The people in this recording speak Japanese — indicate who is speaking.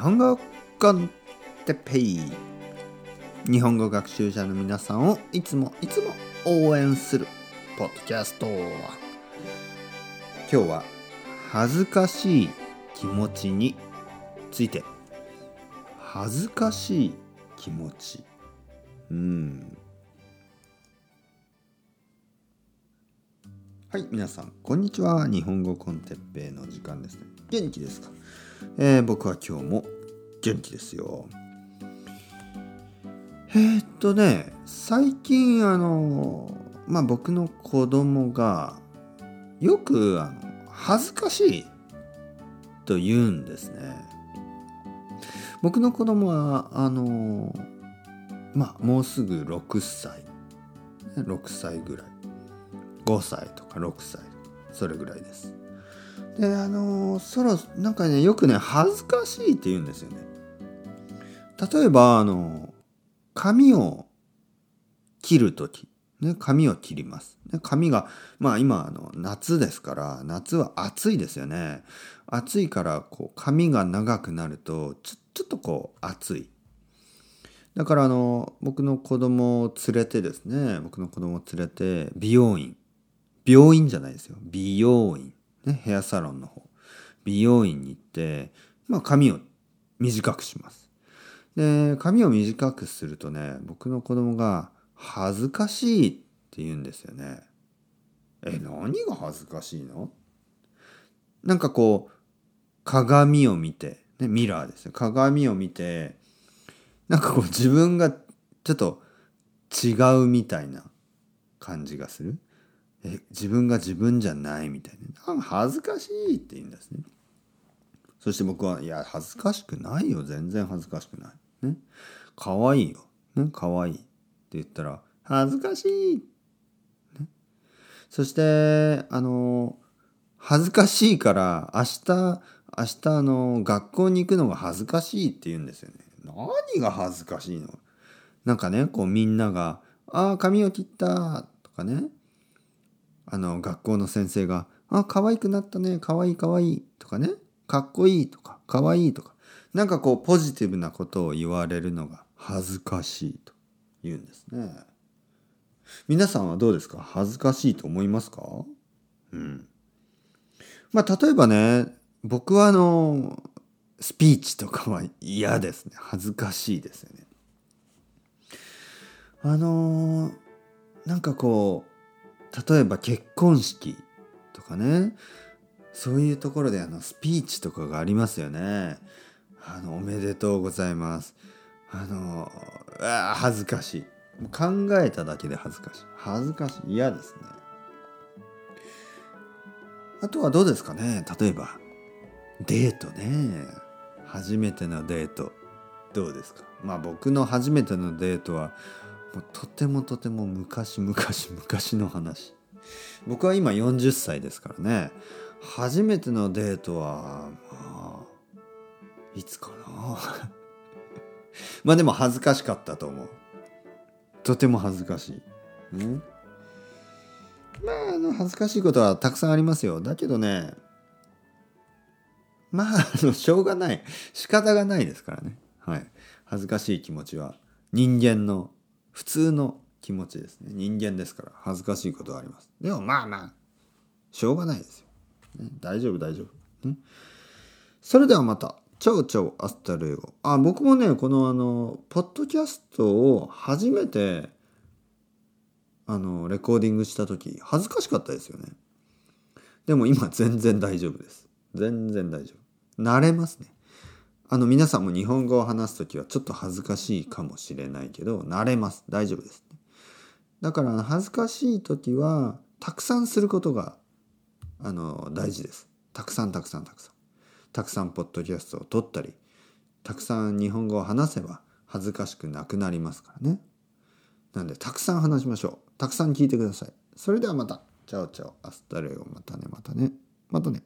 Speaker 1: 本語コンテペイ日本語学習者の皆さんをいつもいつも応援するポッドキャスト今日は恥ずかしい気持ちについて。恥ずかしい気持ち。うん。はい皆さんこんにちは。日本語コンテッペイの時間ですね。元気ですか、えー、僕は今日も元気ですよ。えー、っとね最近あのまあ僕の子供がよくあの恥ずかしいと言うんですね。僕の子供はあのまあもうすぐ6歳。6歳ぐらい。5歳とか6歳。それぐらいです。であのそろなんかねよくね恥ずかしいって言うんですよね。例えばあの髪を切る時。ね髪を切ります。ね髪がまあ今あの夏ですから夏は暑いですよね。暑いからこう髪が長くなるとちょちょっとこう暑い。だからあの僕の子供を連れてですね僕の子供を連れて美容院。病院じゃないですよ。美容院。ねヘアサロンの方。美容院に行ってまあ髪を短くします。で髪を短くするとね僕の子供が恥ずかしいって言うんですよね。え何が恥ずかしいの？なんかこう鏡を見て、ね、ミラーですよ。鏡を見てなんかこう自分がちょっと違うみたいな感じがする。え自分が自分じゃないみたいな恥ずかしいって言うんですね。そして僕は「いや恥ずかしくないよ。全然恥ずかしくない」ね「かわいよ」ね「かわいい」って言ったら「恥ずかしい」ね、そしてあの恥ずかしいから明日明日あの学校に行くのが恥ずかしいって言うんですよね何が恥ずかしいの？なんかねこうみんなが「ああ髪を切った」とかね。あの学校の先生が「あ可愛くなったね可愛い可愛いとかね「かっこいい」とか「可愛いとかなんかこうポジティブなことを言われるのが恥ずかしいと言うんですね。皆さんはどうですか？恥ずかしいと思いますか？うん。まあ例えばね僕はあのスピーチとかは嫌ですね恥ずかしいですよね。あのなんかこう例えば結婚式とかねそういうところであのスピーチとかがありますよね。あのおめでとうございます。あのあ恥ずかしい。考えただけで恥ずかしい。恥ずかしい。嫌ですね。あとはどうですかね例えばデートね。初めてのデート。どうですか？まあ僕の初めてのデートはもうとてもとても昔昔昔の話。僕は今40歳ですからね。初めてのデートはまあいつかな。まあでも恥ずかしかったと思う。とても恥ずかしい、ね、まああの恥ずかしいことはたくさんありますよ。だけどねまああのしょうがない。仕方がないですからね。はい。恥ずかしい気持ちは人間の普通の気持ちですね。人間ですから。恥ずかしいことはあります。でもまあまあしょうがないですよ、ね、大丈夫大丈夫、ね、それではまた。 Chao chao hasta luego。あ僕もねこのあのポッドキャストを初めてあのレコーディングした時恥ずかしかったですよね。でも今全然大丈夫です。全然大丈夫。慣れますね。あの皆さんも日本語を話す時はちょっと恥ずかしいかもしれないけど慣れます。大丈夫です、だから恥ずかしい時はたくさんすることがあの大事です。たくさんたくさんたくさん。たくさんポッドキャストを撮ったりたくさん日本語を話せば恥ずかしくなくなりますからね。なんでたくさん話しましょう。たくさん聞いてください。それではまた。 Chao chao。Hasta luego。またねまたね。またね。